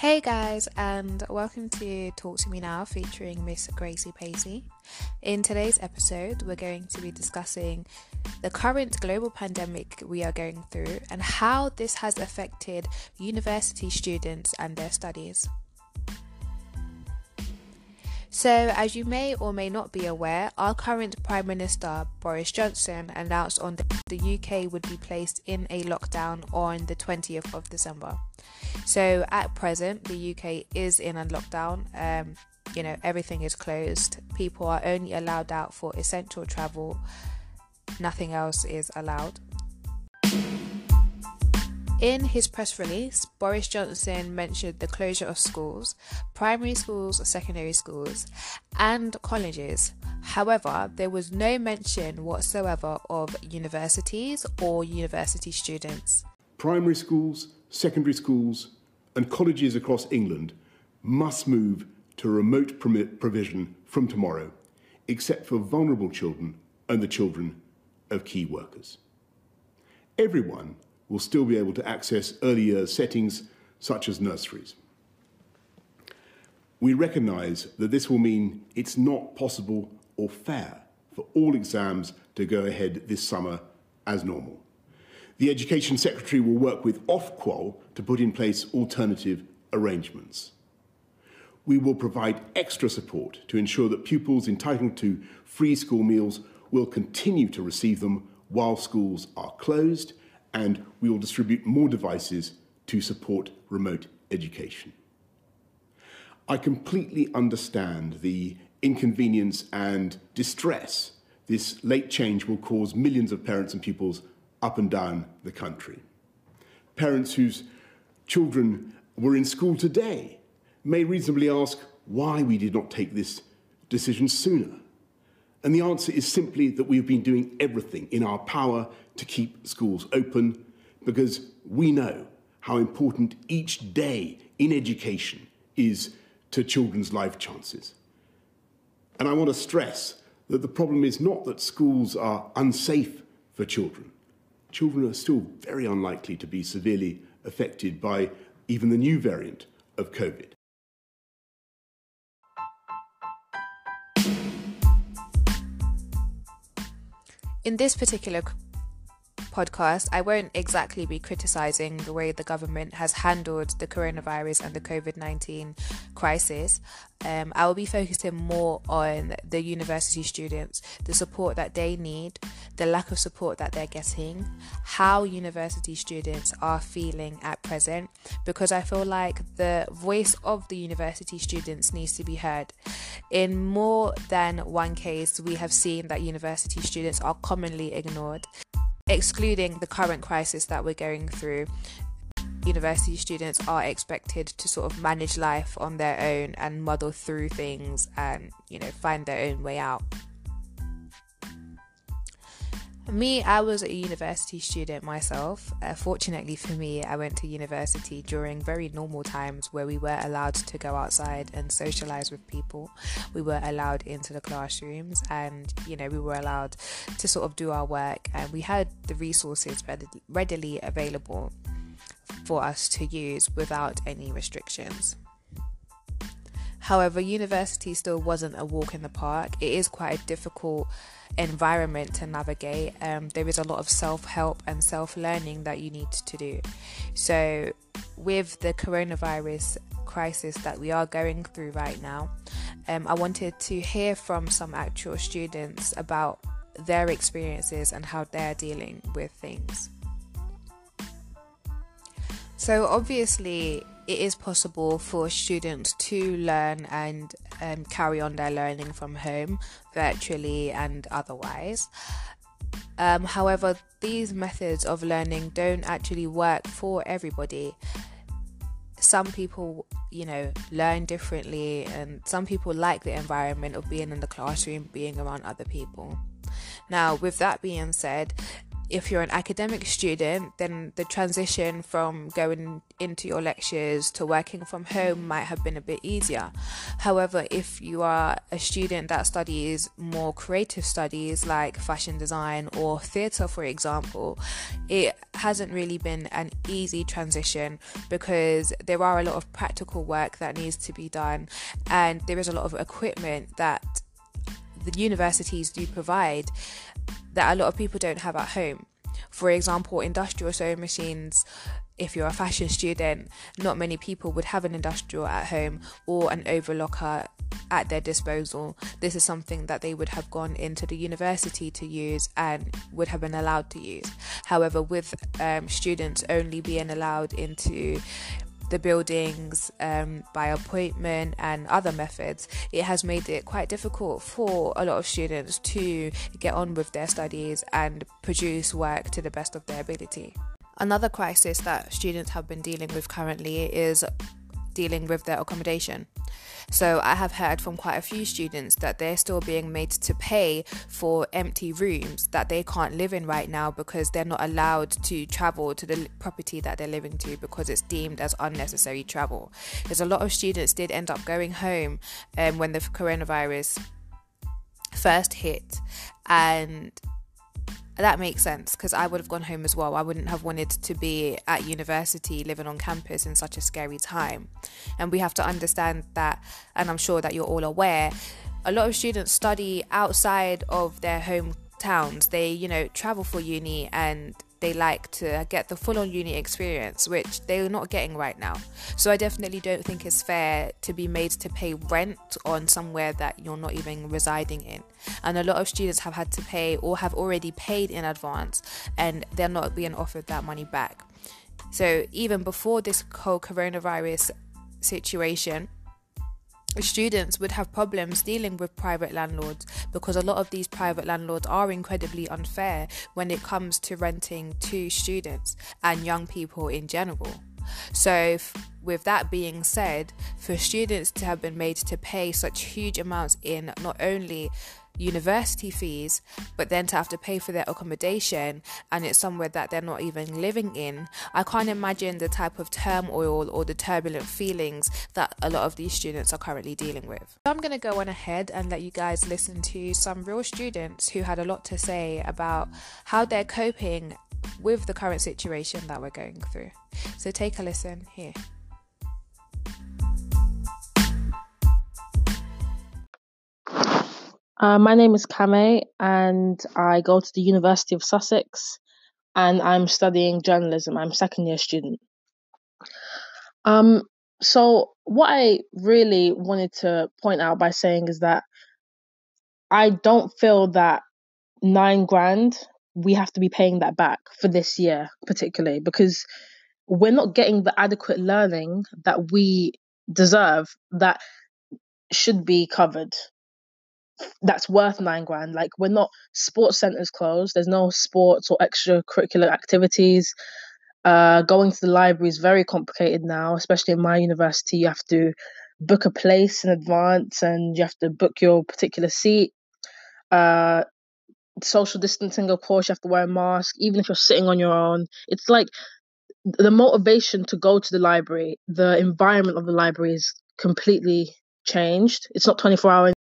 Hey guys, and welcome to Talk to Me Now featuring Miss Gracie Pacey. In today's episode, we're going to be discussing the current global pandemic we are going through and how this has affected university students and their studies. So, as you may or may not be aware, our current Prime Minister Boris Johnson announced on the, the UK would be placed in a lockdown on the 20th of December. So, at present, the UK is in a lockdown. Um, you know, everything is closed. People are only allowed out for essential travel. Nothing else is allowed. In his press release, Boris Johnson mentioned the closure of schools, primary schools, secondary schools, and colleges. However, there was no mention whatsoever of universities or university students. Primary schools, secondary schools, and colleges across England must move to remote provision from tomorrow, except for vulnerable children and the children of key workers. Everyone will still be able to access earlier settings such as nurseries. We recognise that this will mean it's not possible or fair for all exams to go ahead this summer as normal. The Education Secretary will work with Ofqual to put in place alternative arrangements. We will provide extra support to ensure that pupils entitled to free school meals will continue to receive them while schools are closed and we will distribute more devices to support remote education. I completely understand the inconvenience and distress this late change will cause millions of parents and pupils up and down the country. Parents whose children were in school today may reasonably ask why we did not take this decision sooner. And the answer is simply that we've been doing everything in our power to keep schools open because we know how important each day in education is to children's life chances. And I want to stress that the problem is not that schools are unsafe for children. Children are still very unlikely to be severely affected by even the new variant of COVID. In this particular podcast, I won't exactly be criticizing the way the government has handled the coronavirus and the COVID 19 crisis. Um, I will be focusing more on the university students, the support that they need, the lack of support that they're getting, how university students are feeling at present, because I feel like the voice of the university students needs to be heard. In more than one case, we have seen that university students are commonly ignored excluding the current crisis that we're going through, university students are expected to sort of manage life on their own and muddle through things and, you know, find their own way out. Me, I was a university student myself. Uh, fortunately for me, I went to university during very normal times where we were allowed to go outside and socialize with people. We were allowed into the classrooms and, you know, we were allowed to sort of do our work and we had the resources readily available for us to use without any restrictions. However, university still wasn't a walk in the park. It is quite a difficult environment to navigate. Um, there is a lot of self help and self learning that you need to do. So, with the coronavirus crisis that we are going through right now, um, I wanted to hear from some actual students about their experiences and how they're dealing with things. So, obviously, it is possible for students to learn and um, carry on their learning from home, virtually and otherwise. Um, however, these methods of learning don't actually work for everybody. Some people, you know, learn differently, and some people like the environment of being in the classroom, being around other people. Now, with that being said, if you're an academic student, then the transition from going into your lectures to working from home might have been a bit easier. However, if you are a student that studies more creative studies like fashion design or theatre, for example, it hasn't really been an easy transition because there are a lot of practical work that needs to be done and there is a lot of equipment that the universities do provide that a lot of people don't have at home. For example, industrial sewing machines, if you're a fashion student, not many people would have an industrial at home or an overlocker at their disposal. This is something that they would have gone into the university to use and would have been allowed to use. However, with um, students only being allowed into the buildings um, by appointment and other methods, it has made it quite difficult for a lot of students to get on with their studies and produce work to the best of their ability. Another crisis that students have been dealing with currently is dealing with their accommodation. So I have heard from quite a few students that they're still being made to pay for empty rooms that they can't live in right now because they're not allowed to travel to the property that they're living to because it's deemed as unnecessary travel. There's a lot of students did end up going home um, when the coronavirus first hit and that makes sense because I would have gone home as well. I wouldn't have wanted to be at university living on campus in such a scary time. And we have to understand that, and I'm sure that you're all aware, a lot of students study outside of their hometowns. They, you know, travel for uni and they like to get the full on uni experience, which they're not getting right now. So I definitely don't think it's fair to be made to pay rent on somewhere that you're not even residing in. And a lot of students have had to pay or have already paid in advance and they're not being offered that money back. So even before this whole coronavirus situation, students would have problems dealing with private landlords because a lot of these private landlords are incredibly unfair when it comes to renting to students and young people in general. So, f- with that being said, for students to have been made to pay such huge amounts in not only university fees, but then to have to pay for their accommodation and it's somewhere that they're not even living in. I can't imagine the type of turmoil or the turbulent feelings that a lot of these students are currently dealing with. I'm going to go on ahead and let you guys listen to some real students who had a lot to say about how they're coping with the current situation that we're going through. So take a listen here. Uh, my name is Kame, and I go to the University of Sussex, and I'm studying journalism. I'm a second year student. Um, so what I really wanted to point out by saying is that I don't feel that nine grand we have to be paying that back for this year, particularly because we're not getting the adequate learning that we deserve that should be covered that's worth nine grand. Like we're not sports centers closed. There's no sports or extracurricular activities. Uh, going to the library is very complicated now, especially in my university. You have to book a place in advance, and you have to book your particular seat. Uh, social distancing, of course, you have to wear a mask, even if you're sitting on your own. It's like the motivation to go to the library, the environment of the library is completely changed. It's not 24 hours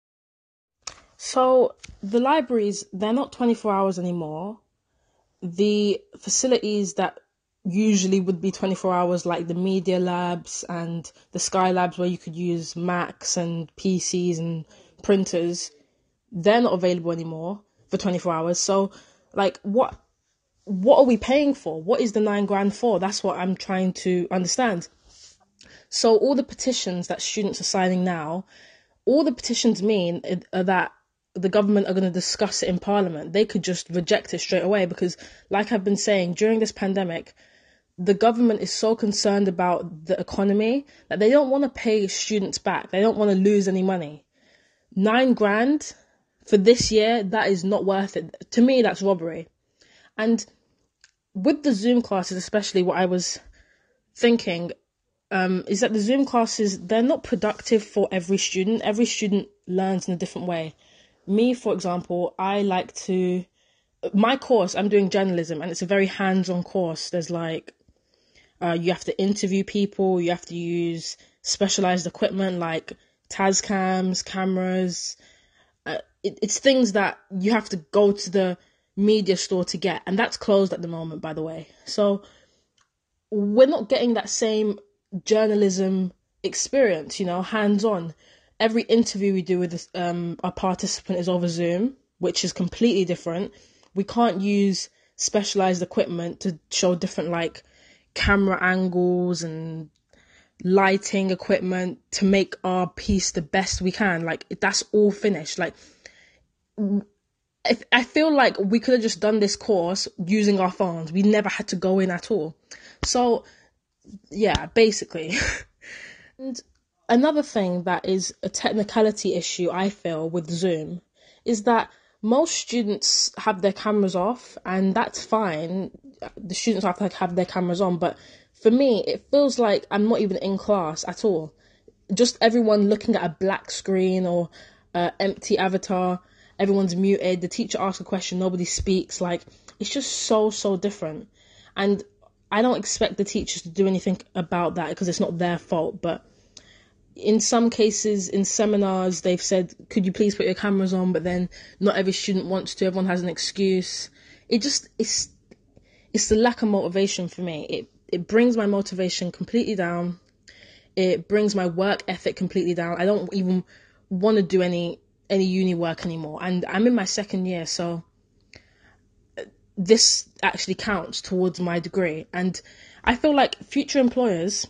so the libraries, they're not 24 hours anymore. The facilities that usually would be 24 hours, like the media labs and the Sky Labs, where you could use Macs and PCs and printers, they're not available anymore for 24 hours. So, like, what what are we paying for? What is the nine grand for? That's what I'm trying to understand. So, all the petitions that students are signing now, all the petitions mean are that the government are going to discuss it in parliament, they could just reject it straight away because, like I've been saying, during this pandemic, the government is so concerned about the economy that they don't want to pay students back. They don't want to lose any money. Nine grand for this year, that is not worth it. To me, that's robbery. And with the Zoom classes, especially what I was thinking, um, is that the Zoom classes, they're not productive for every student. Every student learns in a different way me, for example, I like to my course, I'm doing journalism, and it's a very hands-on course. There's like, uh, you have to interview people, you have to use specialized equipment like Tascams, cameras. Uh, it, it's things that you have to go to the media store to get, and that's closed at the moment, by the way. So we're not getting that same journalism experience, you know, hands on. Every interview we do with um, our participant is over Zoom, which is completely different. We can't use specialized equipment to show different like camera angles and lighting equipment to make our piece the best we can. Like that's all finished. Like I feel like we could have just done this course using our phones. We never had to go in at all. So, yeah, basically. and another thing that is a technicality issue I feel with Zoom is that most students have their cameras off, and that's fine. The students have to have their cameras on, but for me, it feels like I'm not even in class at all. Just everyone looking at a black screen or an empty avatar. Everyone's muted. The teacher asks a question, nobody speaks. Like it's just so so different. And I don't expect the teachers to do anything about that because it's not their fault. But in some cases, in seminars, they've said, "Could you please put your cameras on?" But then not every student wants to. Everyone has an excuse. It just it's it's the lack of motivation for me. It it brings my motivation completely down. It brings my work ethic completely down. I don't even want to do any any uni work anymore. And I'm in my second year, so uh, this actually counts towards my degree. And I feel like future employers,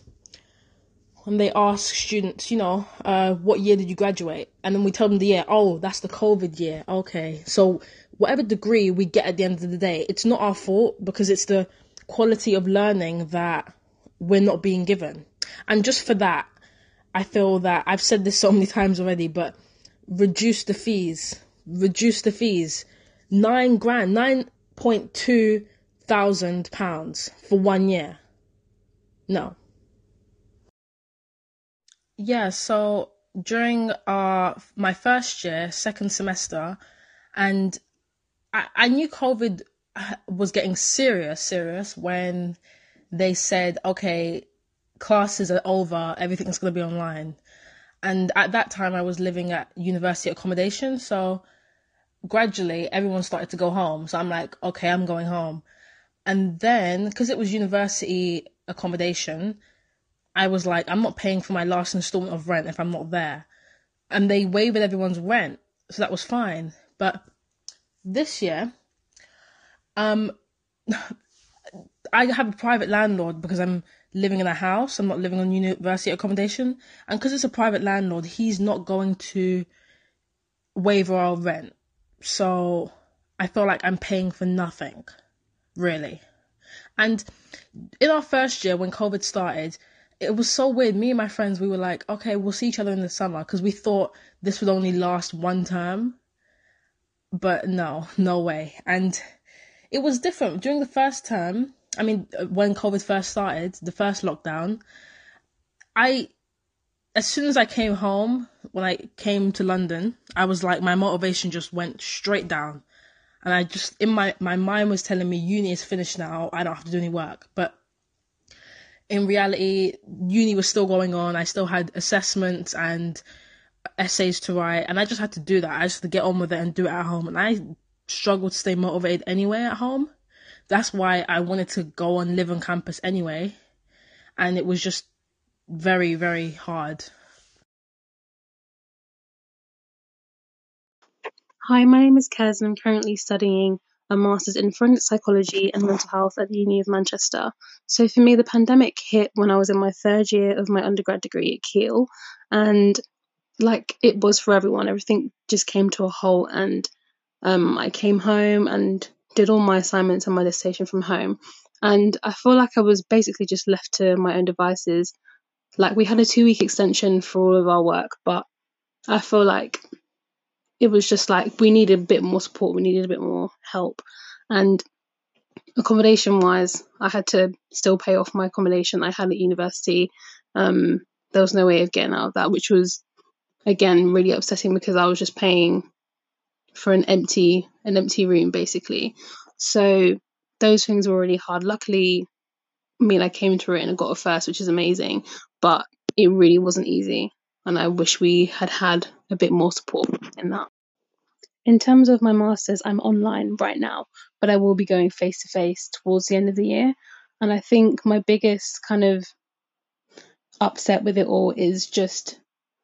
when they ask students, you know, uh, what year did you graduate? And then we tell them the year, oh, that's the COVID year. Okay. So whatever degree we get at the end of the day, it's not our fault because it's the quality of learning that we're not being given. And just for that, I feel that I've said this so many times already, but reduce the fees, reduce the fees. Nine grand, nine point two thousand pounds for one year. No. Yeah, so during our my first year, second semester, and I, I knew COVID was getting serious, serious when they said, okay, classes are over, everything's going to be online. And at that time, I was living at university accommodation. So gradually, everyone started to go home. So I'm like, okay, I'm going home. And then, because it was university accommodation, I was like, I'm not paying for my last installment of rent if I'm not there. And they waived everyone's rent. So that was fine. But this year, um, I have a private landlord because I'm living in a house. I'm not living on university accommodation, and because it's a private landlord, he's not going to waive our rent. So I feel like I'm paying for nothing, really. And in our first year, when COVID started, it was so weird. Me and my friends, we were like, okay, we'll see each other in the summer because we thought this would only last one term. But no, no way. And it was different during the first term. I mean, uh, when COVID first started, the first lockdown, I, as soon as I came home, when I came to London, I was like, my motivation just went straight down. And I just, in my, my mind was telling me, uni is finished now. I don't have to do any work. But in reality, uni was still going on. I still had assessments and essays to write. And I just had to do that. I just had to get on with it and do it at home. And I struggled to stay motivated anyway at home. That's why I wanted to go and live on campus anyway. And it was just very, very hard. Hi, my name is Kez and I'm currently studying a master's in forensic psychology and mental health at the Uni of Manchester. So for me, the pandemic hit when I was in my third year of my undergrad degree at Keele. And like it was for everyone, everything just came to a halt and um, I came home and did all my assignments and my dissertation from home. And I feel like I was basically just left to my own devices. Like we had a two week extension for all of our work, but I feel like it was just like we needed a bit more support, we needed a bit more help. And accommodation wise, I had to still pay off my accommodation I had at university. Um, there was no way of getting out of that, which was again really upsetting because I was just paying for an empty an empty room basically. So those things were really hard. Luckily, I mean, I came through it and I got a first, which is amazing, but it really wasn't easy. And I wish we had had a bit more support in that. In terms of my masters, I'm online right now, but I will be going face to face towards the end of the year. And I think my biggest kind of upset with it all is just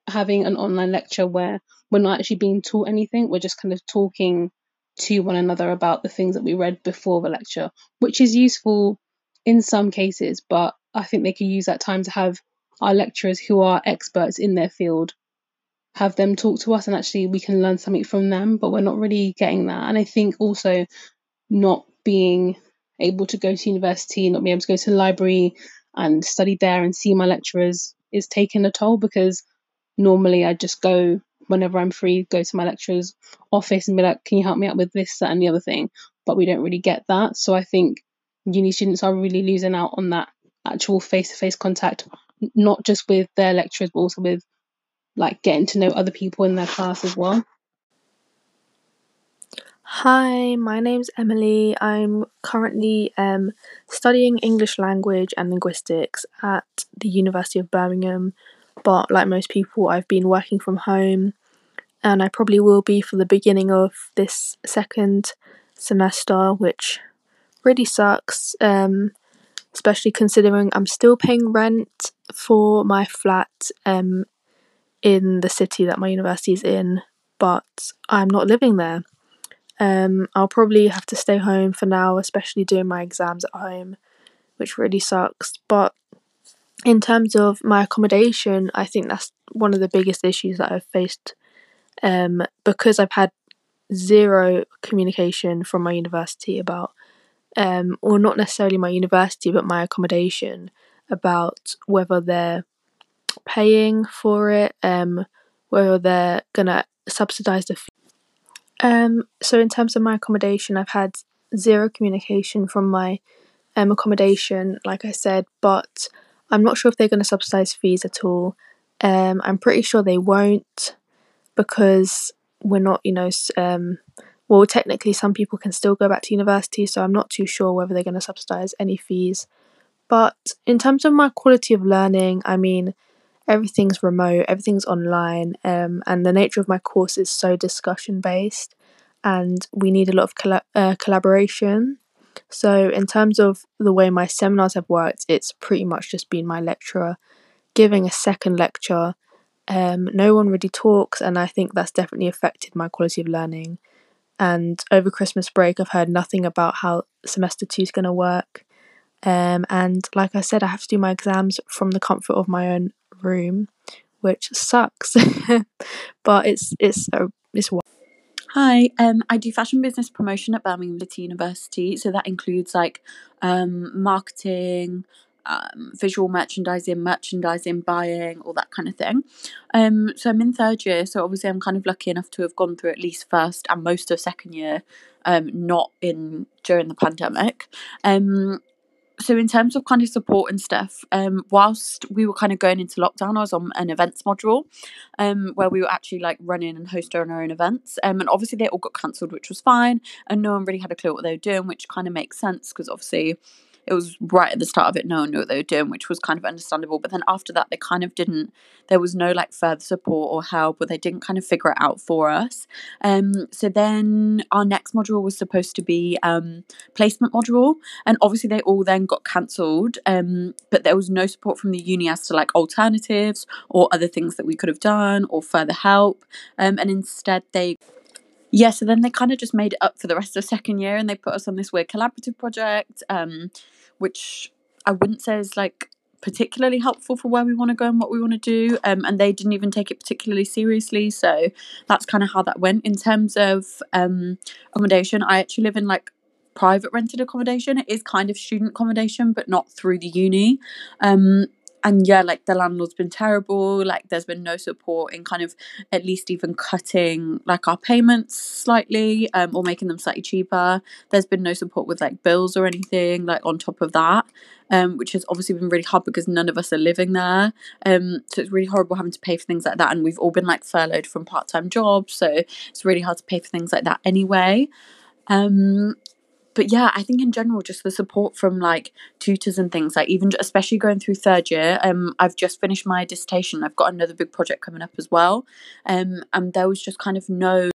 having an online lecture where we're not actually being taught anything. We're just kind of talking to one another about the things that we read before the lecture, which is useful in some cases, but I think they could use that time to have our lecturers who are experts in their field have them talk to us and actually we can learn something from them, but we're not really getting that. And I think also not being able to go to university, not being able to go to the library and study there and see my lecturers is taking a toll because normally I just go whenever I'm free, go to my lecturer's office and be like, can you help me out with this, that, and the other thing? But we don't really get that. So I think uni students are really losing out on that actual face to face contact, not just with their lecturers, but also with like getting to know other people in their class as well. Hi, my name's Emily. I'm currently um, studying English language and linguistics at the University of Birmingham. But like most people, I've been working from home and I probably will be for the beginning of this second semester, which really sucks, um, especially considering I'm still paying rent for my flat um, in the city that my university is in, but I'm not living there. Um, I'll probably have to stay home for now, especially doing my exams at home, which really sucks. But in terms of my accommodation, I think that's one of the biggest issues that I've faced um, because I've had zero communication from my university about, um, or not necessarily my university, but my accommodation about whether they're paying for it, um, whether they're gonna subsidize the fee. Um, so in terms of my accommodation, I've had zero communication from my um, accommodation, like I said, but I'm not sure if they're going to subsidize fees at all. Um, I'm pretty sure they won't because we're not, you know, um, well, technically, some people can still go back to university, so I'm not too sure whether they're going to subsidize any fees. But in terms of my quality of learning, I mean, everything's remote, everything's online, um, and the nature of my course is so discussion based, and we need a lot of colla- uh, collaboration. So, in terms of the way my seminars have worked, it's pretty much just been my lecturer giving a second lecture. Um, no one really talks, and I think that's definitely affected my quality of learning. And over Christmas break, I've heard nothing about how semester two is going to work. Um, and like I said, I have to do my exams from the comfort of my own room, which sucks. but it's it's a it's Hi, um, I do fashion business promotion at Birmingham City University. So that includes like um, marketing, um, visual merchandising, merchandising, buying, all that kind of thing. Um, so I'm in third year, so obviously I'm kind of lucky enough to have gone through at least first and most of second year, um, not in during the pandemic. Um, so in terms of kind of support and stuff, um, whilst we were kind of going into lockdown, I was on an events module, um, where we were actually like running and hosting our own events, um, and obviously they all got cancelled, which was fine, and no one really had a clue what they were doing, which kind of makes sense because obviously it was right at the start of it, no one knew what they were doing, which was kind of understandable. But then after that, they kind of didn't, there was no like further support or help, or they didn't kind of figure it out for us. Um, so then our next module was supposed to be um, placement module, and obviously they all then got cancelled. Um, but there was no support from the uni as to like alternatives or other things that we could have done or further help. Um, and instead they yeah, so then they kind of just made it up for the rest of second year and they put us on this weird collaborative project, um, which I wouldn't say is like particularly helpful for where we want to go and what we want to do. Um, and they didn't even take it particularly seriously. So that's kind of how that went. In terms of um, accommodation, I actually live in like private rented accommodation. It is kind of student accommodation, but not through the uni. Um, and yeah, like the landlord's been terrible. Like there's been no support in kind of at least even cutting like our payments slightly um, or making them slightly cheaper. There's been no support with like bills or anything like on top of that, um, which has obviously been really hard because none of us are living there. Um, so it's really horrible having to pay for things like that, and we've all been like furloughed from part time jobs, so it's really hard to pay for things like that anyway. Um, but yeah, I think in general, just the support from like tutors and things, like even especially going through third year. Um, I've just finished my dissertation. I've got another big project coming up as well. Um, and there was just kind of no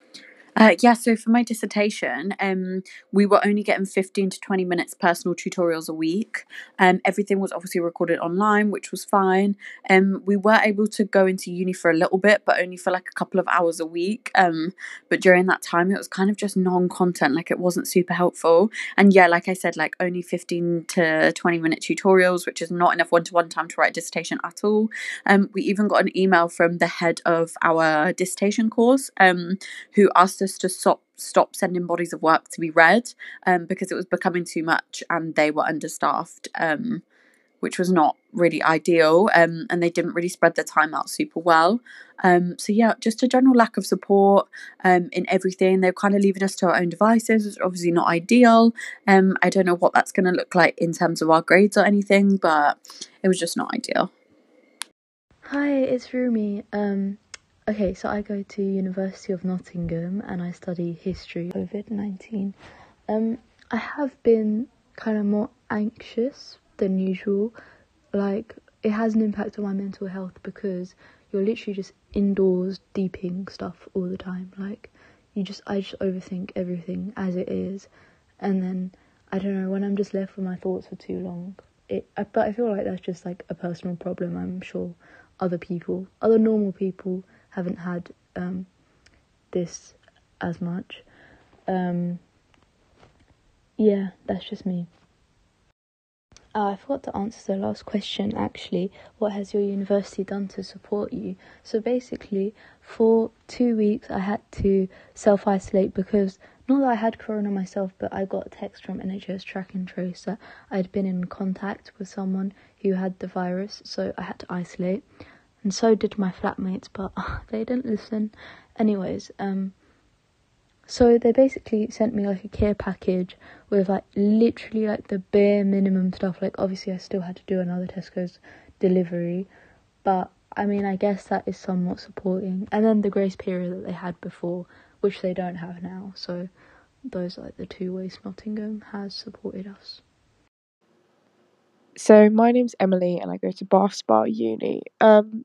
uh, yeah, so for my dissertation, um, we were only getting 15 to 20 minutes personal tutorials a week. Um, everything was obviously recorded online, which was fine. Um, we were able to go into uni for a little bit, but only for like a couple of hours a week. Um, but during that time, it was kind of just non content, like it wasn't super helpful. And yeah, like I said, like only 15 to 20 minute tutorials, which is not enough one to one time to write a dissertation at all. Um, we even got an email from the head of our dissertation course um, who asked us to stop stop sending bodies of work to be read um, because it was becoming too much and they were understaffed, um, which was not really ideal. Um, and they didn't really spread their time out super well. Um, so yeah, just a general lack of support um, in everything. They're kind of leaving us to our own devices, which is obviously not ideal. Um, I don't know what that's going to look like in terms of our grades or anything, but it was just not ideal. Hi, it's Rumi. Um, Okay, so I go to University of Nottingham and I study history. COVID nineteen. Um, I have been kind of more anxious than usual. Like it has an impact on my mental health because you're literally just indoors deeping stuff all the time. Like you just I just overthink everything as it is, and then I don't know when I'm just left with my thoughts for too long. It, I, but I feel like that's just like a personal problem. I'm sure other people, other normal people haven't had um, this as much. Um, yeah, that's just me. Oh, I forgot to answer the last question actually. What has your university done to support you? So basically, for two weeks, I had to self isolate because not that I had corona myself, but I got a text from NHS Track and Trace that I'd been in contact with someone who had the virus, so I had to isolate and so did my flatmates, but they didn't listen. Anyways, um, so they basically sent me like a care package with like literally like the bare minimum stuff. Like obviously, I still had to do another Tesco's delivery, but I mean, I guess that is somewhat supporting. And then the grace period that they had before, which they don't have now. So those are like the two ways Nottingham has supported us. So my name's Emily, and I go to Bath Spa Uni. Um,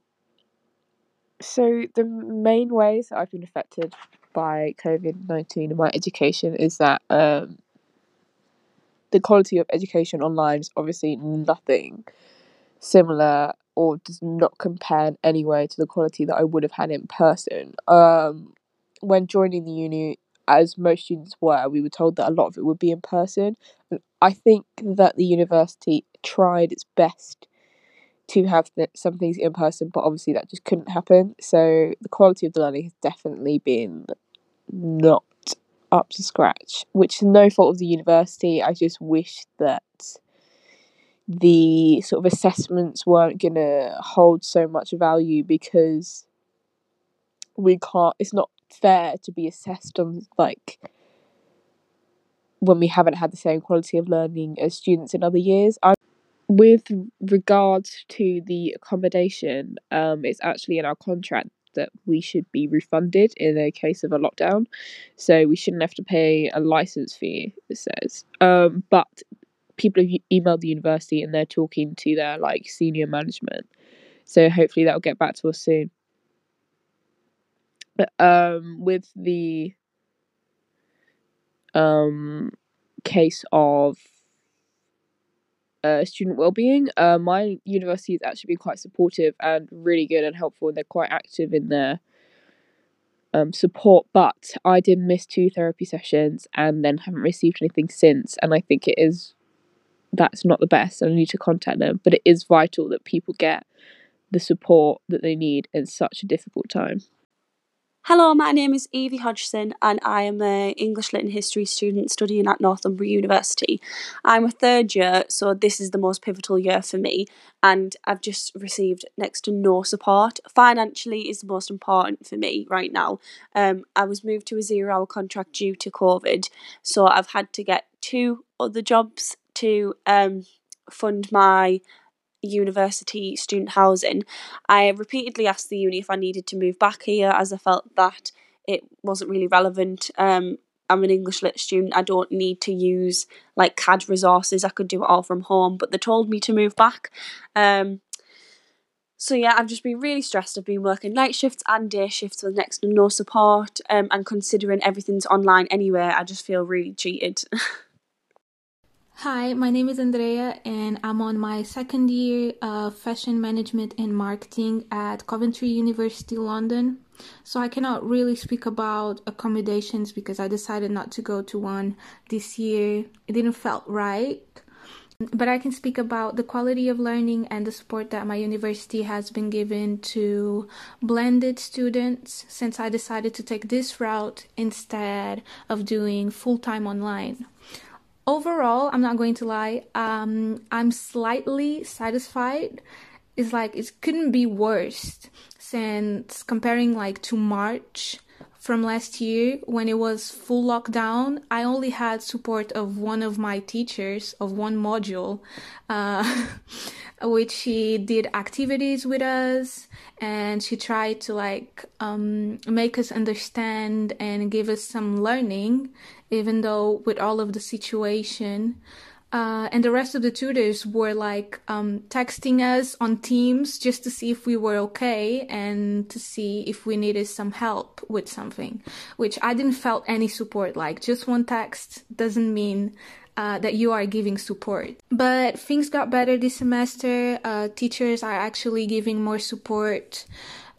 so the main ways that I've been affected by COVID nineteen in my education is that um, the quality of education online is obviously nothing similar or does not compare in any way to the quality that I would have had in person. Um, when joining the uni, as most students were, we were told that a lot of it would be in person. And I think that the university tried its best to have some things in person, but obviously that just couldn't happen. So the quality of the learning has definitely been not up to scratch, which is no fault of the university. I just wish that the sort of assessments weren't going to hold so much value because we can't, it's not fair to be assessed on like when we haven't had the same quality of learning as students in other years. I with regards to the accommodation, um, it's actually in our contract that we should be refunded in a case of a lockdown. So we shouldn't have to pay a license fee, it says. Um, but people have emailed the university and they're talking to their like senior management. So hopefully that'll get back to us soon. Um, with the um case of uh, student well-being. Uh, my university has actually been quite supportive and really good and helpful, and they're quite active in their um, support. But I did miss two therapy sessions and then haven't received anything since, and I think it is that's not the best, and I need to contact them. But it is vital that people get the support that they need in such a difficult time. Hello, my name is Evie Hodgson and I am an English Lit and History student studying at Northumbria University. I'm a third year, so this is the most pivotal year for me, and I've just received next to no support. Financially is the most important for me right now. Um, I was moved to a zero hour contract due to COVID, so I've had to get two other jobs to um, fund my university student housing, I repeatedly asked the uni if I needed to move back here as I felt that it wasn't really relevant. Um, I'm an English lit student. I don't need to use like CAD resources. I could do it all from home, but they told me to move back. Um, so yeah, I've just been really stressed. I've been working night shifts and day shifts with next to no support, um, and considering everything's online anyway, I just feel really cheated. Hi, my name is Andrea, and I'm on my second year of fashion management and marketing at Coventry University London. So I cannot really speak about accommodations because I decided not to go to one this year. It didn't felt right. But I can speak about the quality of learning and the support that my university has been given to blended students since I decided to take this route instead of doing full time online overall i'm not going to lie um i'm slightly satisfied. It's like it couldn't be worse since comparing like to march from last year when it was full lockdown. I only had support of one of my teachers of one module uh, which she did activities with us and she tried to like um, make us understand and give us some learning even though with all of the situation uh, and the rest of the tutors were like um, texting us on Teams just to see if we were okay and to see if we needed some help with something, which I didn't felt any support. Like just one text doesn't mean uh, that you are giving support. But things got better this semester. Uh, teachers are actually giving more support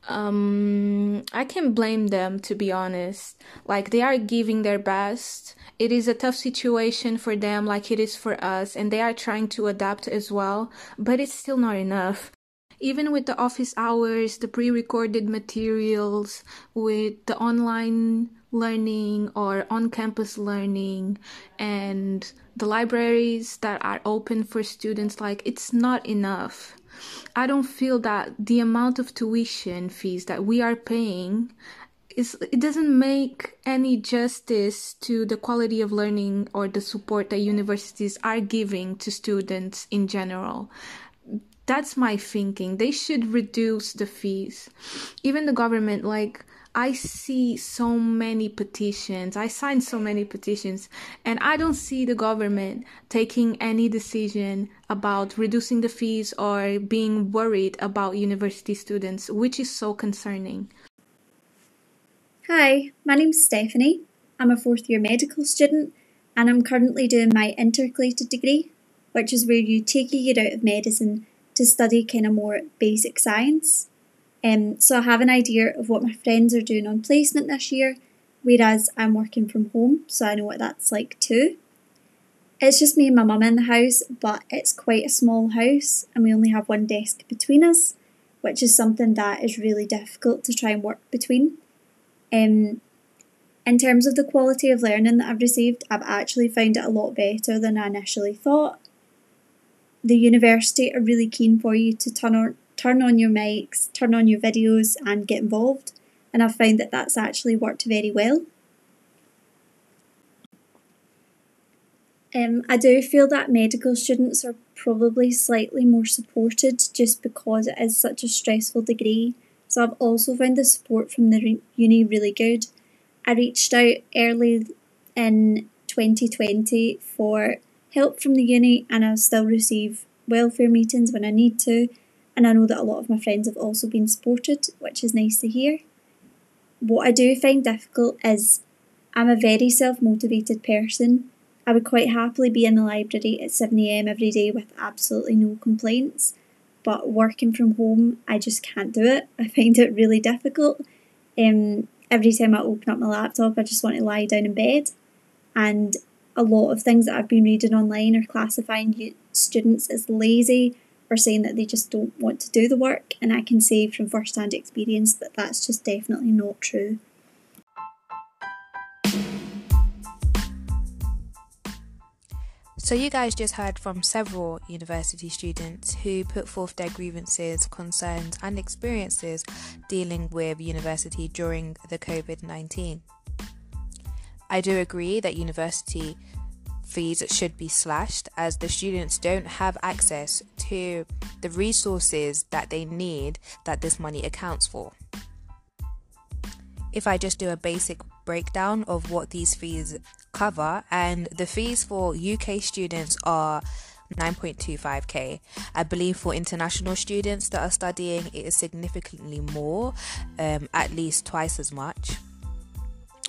um i can't blame them to be honest. Like they are giving their best. It is a tough situation for them like it is for us and they are trying to adapt as well but it's still not enough. Even with the office hours the pre-recorded materials with the online learning or on campus learning and the libraries that are open for students like it's not enough I don't feel that the amount of tuition fees that we are paying is it doesn't make any justice to the quality of learning or the support that universities are giving to students in general. That's my thinking. They should reduce the fees. Even the government like I see so many petitions. I signed so many petitions, and I don't see the government taking any decision about reducing the fees or being worried about university students, which is so concerning. Hi, my name's Stephanie. I'm a fourth year medical student and I'm currently doing my intercalated degree, which is where you take a year out of medicine to study kind of more basic science. Um, so I have an idea of what my friends are doing on placement this year, whereas I'm working from home, so I know what that's like too. It's just me and my mum in the house, but it's quite a small house and we only have one desk between us, which is something that is really difficult to try and work between. Um, in terms of the quality of learning that I've received, I've actually found it a lot better than I initially thought. The university are really keen for you to turn on, turn on your mics, turn on your videos, and get involved. And I've found that that's actually worked very well. Um, I do feel that medical students are probably slightly more supported just because it is such a stressful degree. So I've also found the support from the uni really good. I reached out early in 2020 for help from the uni and I still receive welfare meetings when I need to and I know that a lot of my friends have also been supported, which is nice to hear. What I do find difficult is I'm a very self motivated person. I would quite happily be in the library at 7am every day with absolutely no complaints, but working from home, I just can't do it. I find it really difficult. Um, every time I open up my laptop, I just want to lie down in bed. And a lot of things that I've been reading online are classifying students as lazy are saying that they just don't want to do the work, and I can say from first hand experience that that's just definitely not true. So, you guys just heard from several university students who put forth their grievances, concerns, and experiences dealing with university during the COVID 19. I do agree that university fees should be slashed as the students don't have access to the resources that they need that this money accounts for. If I just do a basic breakdown of what these fees cover, and the fees for UK students are 9.25k. I believe for international students that are studying, it is significantly more, um, at least twice as much.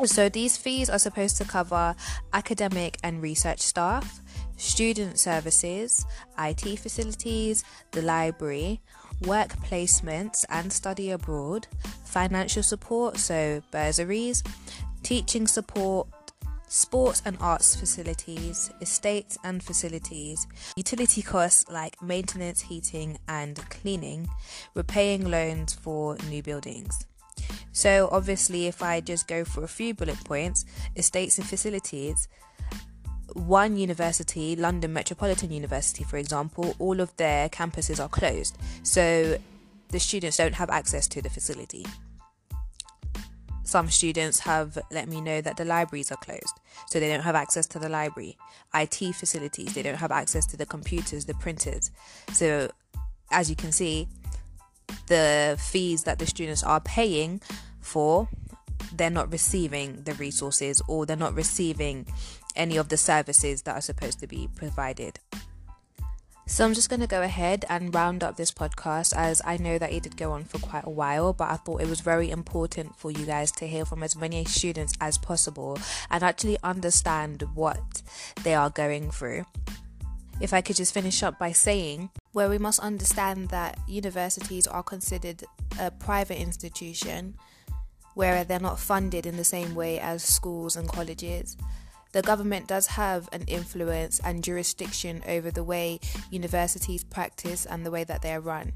So, these fees are supposed to cover academic and research staff, student services, IT facilities, the library, work placements and study abroad, financial support, so bursaries, teaching support, sports and arts facilities, estates and facilities, utility costs like maintenance, heating, and cleaning, repaying loans for new buildings. So, obviously, if I just go for a few bullet points, estates and facilities, one university, London Metropolitan University, for example, all of their campuses are closed. So, the students don't have access to the facility. Some students have let me know that the libraries are closed, so they don't have access to the library. IT facilities, they don't have access to the computers, the printers. So, as you can see, the fees that the students are paying for, they're not receiving the resources or they're not receiving any of the services that are supposed to be provided. So I'm just going to go ahead and round up this podcast as I know that it did go on for quite a while, but I thought it was very important for you guys to hear from as many students as possible and actually understand what they are going through. If I could just finish up by saying, where we must understand that universities are considered a private institution where they're not funded in the same way as schools and colleges the government does have an influence and jurisdiction over the way universities practice and the way that they're run.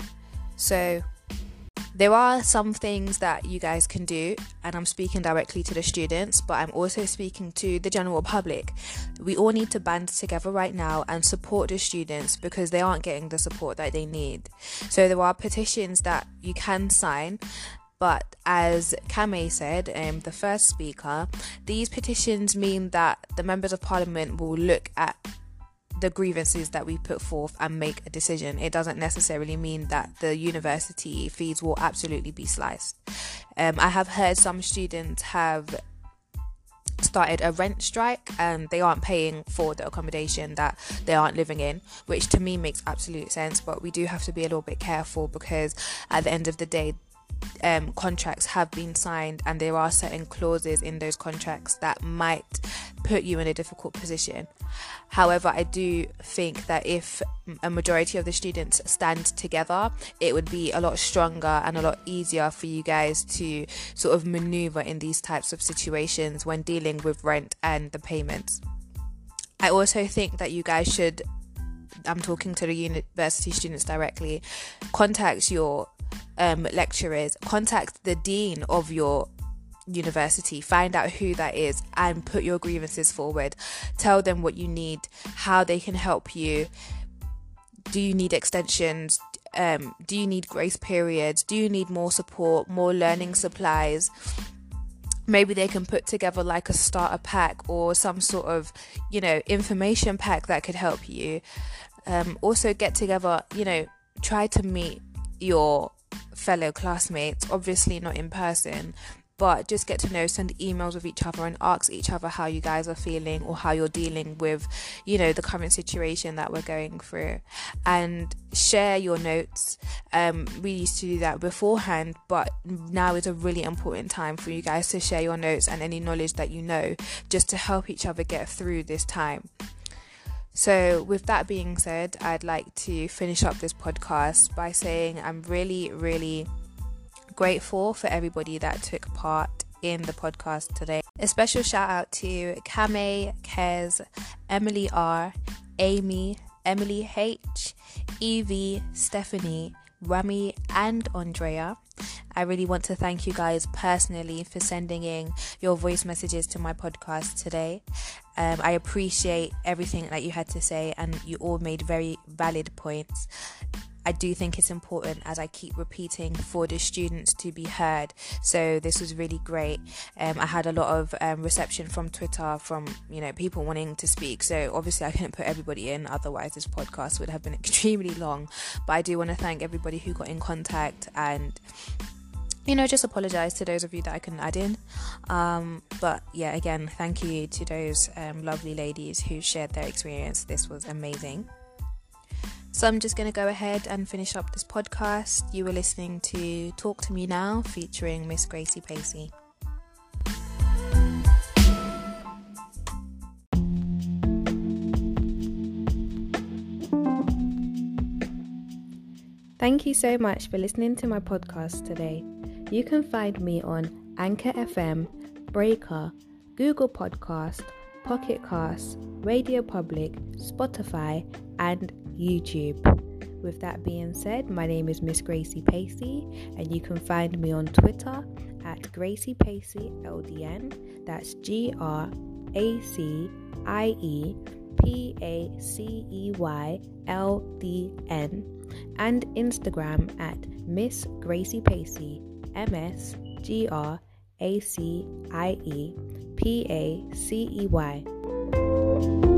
So, there are some things that you guys can do, and I'm speaking directly to the students, but I'm also speaking to the general public. We all need to band together right now and support the students because they aren't getting the support that they need. So, there are petitions that you can sign, but as Kame said, um, the first speaker, these petitions mean that the members of parliament will look at the grievances that we put forth and make a decision. It doesn't necessarily mean that the university fees will absolutely be sliced. Um, I have heard some students have started a rent strike and they aren't paying for the accommodation that they aren't living in, which to me makes absolute sense. But we do have to be a little bit careful because at the end of the day, um, contracts have been signed and there are certain clauses in those contracts that might put you in a difficult position. However, I do think that if a majority of the students stand together, it would be a lot stronger and a lot easier for you guys to sort of maneuver in these types of situations when dealing with rent and the payments. I also think that you guys should I'm talking to the university students directly, contact your um, lecturers, contact the dean of your university, find out who that is, and put your grievances forward. Tell them what you need, how they can help you. Do you need extensions? Um, do you need grace periods? Do you need more support, more learning supplies? Maybe they can put together like a starter pack or some sort of, you know, information pack that could help you. Um, also, get together, you know, try to meet your fellow classmates, obviously not in person, but just get to know, send emails with each other and ask each other how you guys are feeling or how you're dealing with, you know, the current situation that we're going through. And share your notes. Um, we used to do that beforehand, but now is a really important time for you guys to share your notes and any knowledge that you know just to help each other get through this time. So, with that being said, I'd like to finish up this podcast by saying I'm really, really grateful for everybody that took part in the podcast today. A special shout out to Kame, Kez, Emily R, Amy, Emily H, Evie, Stephanie, Rami, and Andrea. I really want to thank you guys personally for sending in your voice messages to my podcast today. Um, I appreciate everything that you had to say, and you all made very valid points. I do think it's important, as I keep repeating, for the students to be heard. So this was really great. Um, I had a lot of um, reception from Twitter, from you know people wanting to speak. So obviously I couldn't put everybody in, otherwise this podcast would have been extremely long. But I do want to thank everybody who got in contact and you know, just apologize to those of you that I couldn't add in. Um, but yeah, again, thank you to those um, lovely ladies who shared their experience. This was amazing. So I'm just going to go ahead and finish up this podcast. You were listening to Talk to Me Now featuring Miss Gracie Pacey. Thank you so much for listening to my podcast today. You can find me on Anchor FM, Breaker, Google Podcast, Pocket Cast, Radio Public, Spotify, and YouTube. With that being said, my name is Miss Gracie Pacey, and you can find me on Twitter at Gracie Pacey LDN. That's G R A C I E P A C E Y L D N, and Instagram at Miss Gracie Pacey M S G R A C I E P A C E Y.